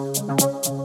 Fabrizio Parisi. One Hour Italian Job.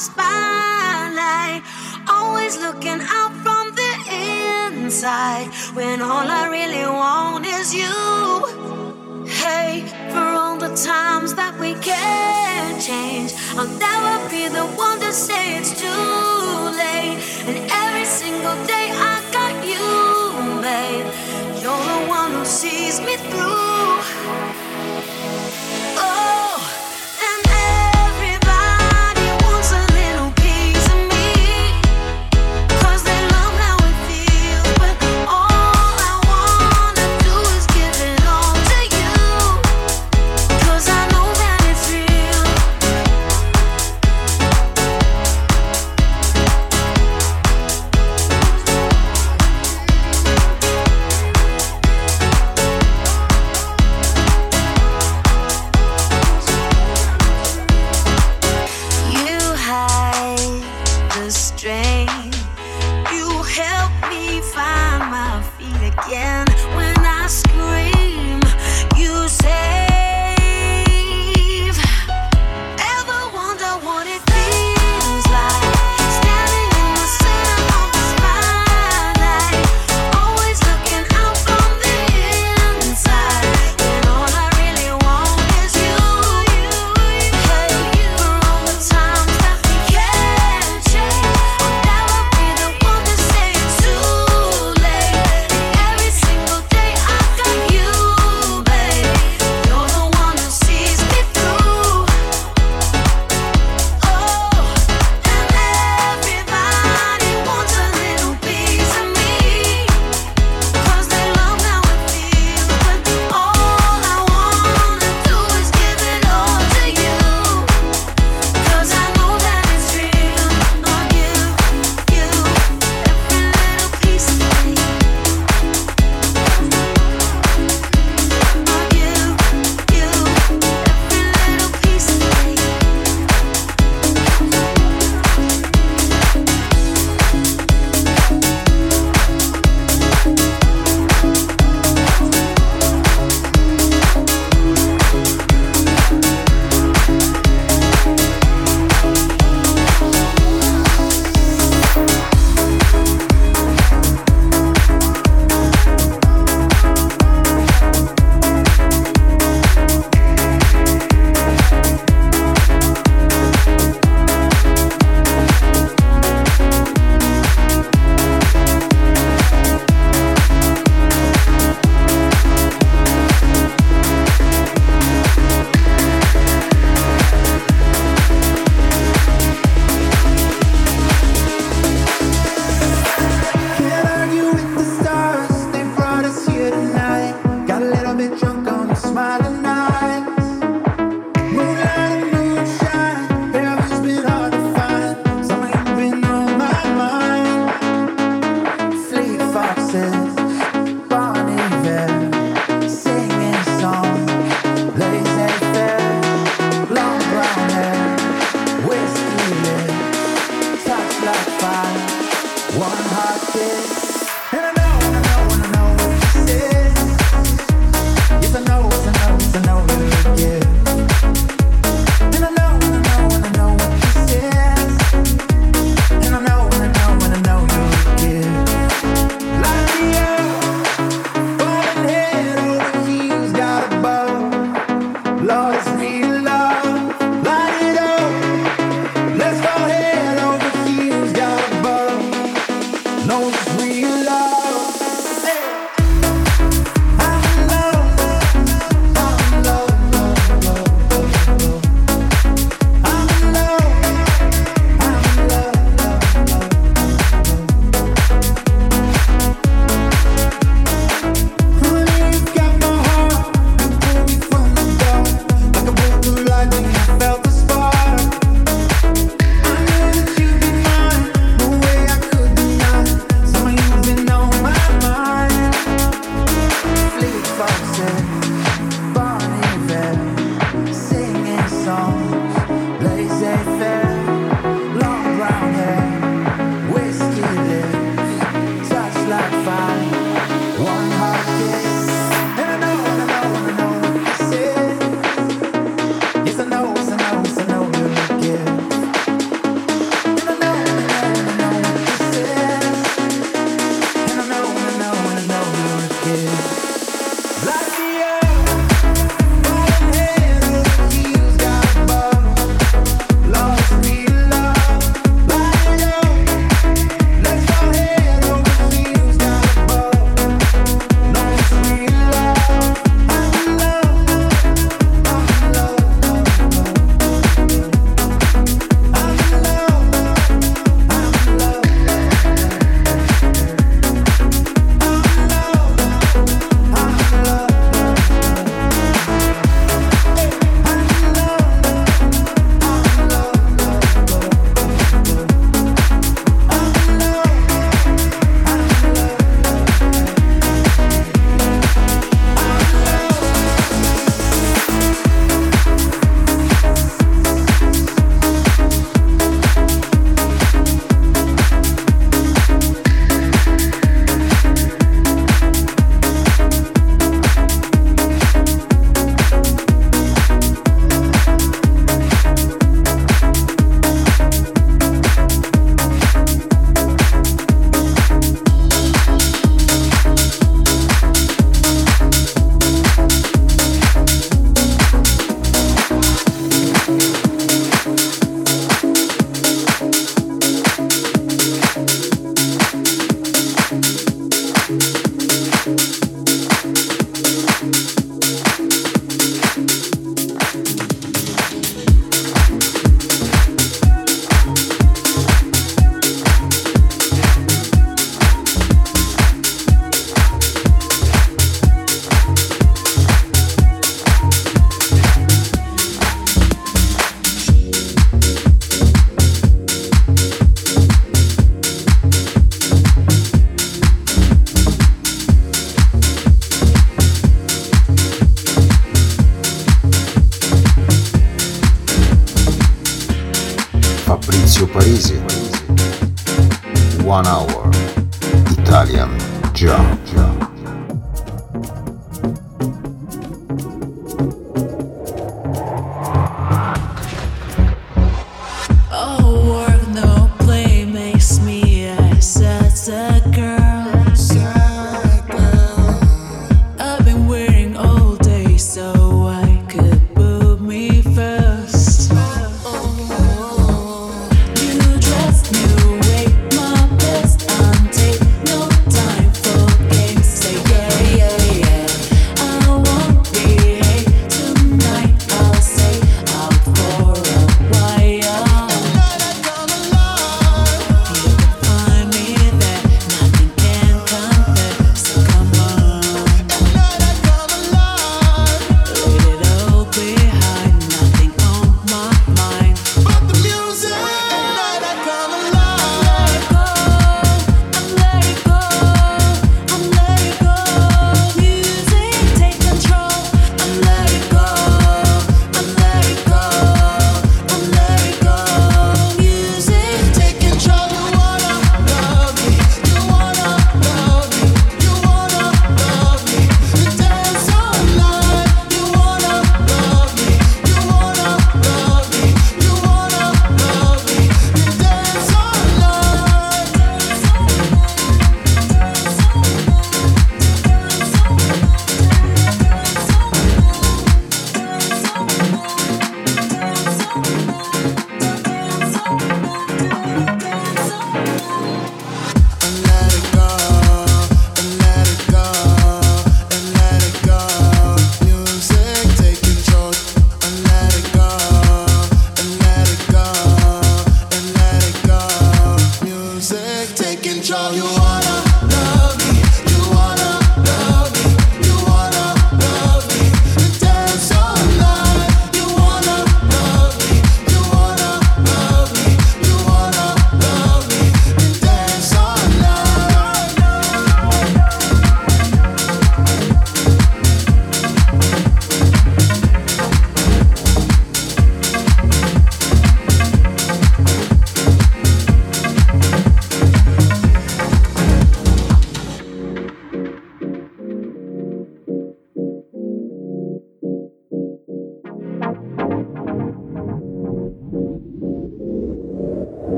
Spotlight, always looking out from the inside when all I really want is you. Hey, for all the times that we can't change, I'll never be the one to say it's too late. And every single day I got you, babe. You're the one who sees me through.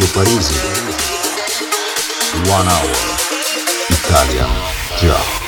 Parisi. One hour. Italian Job.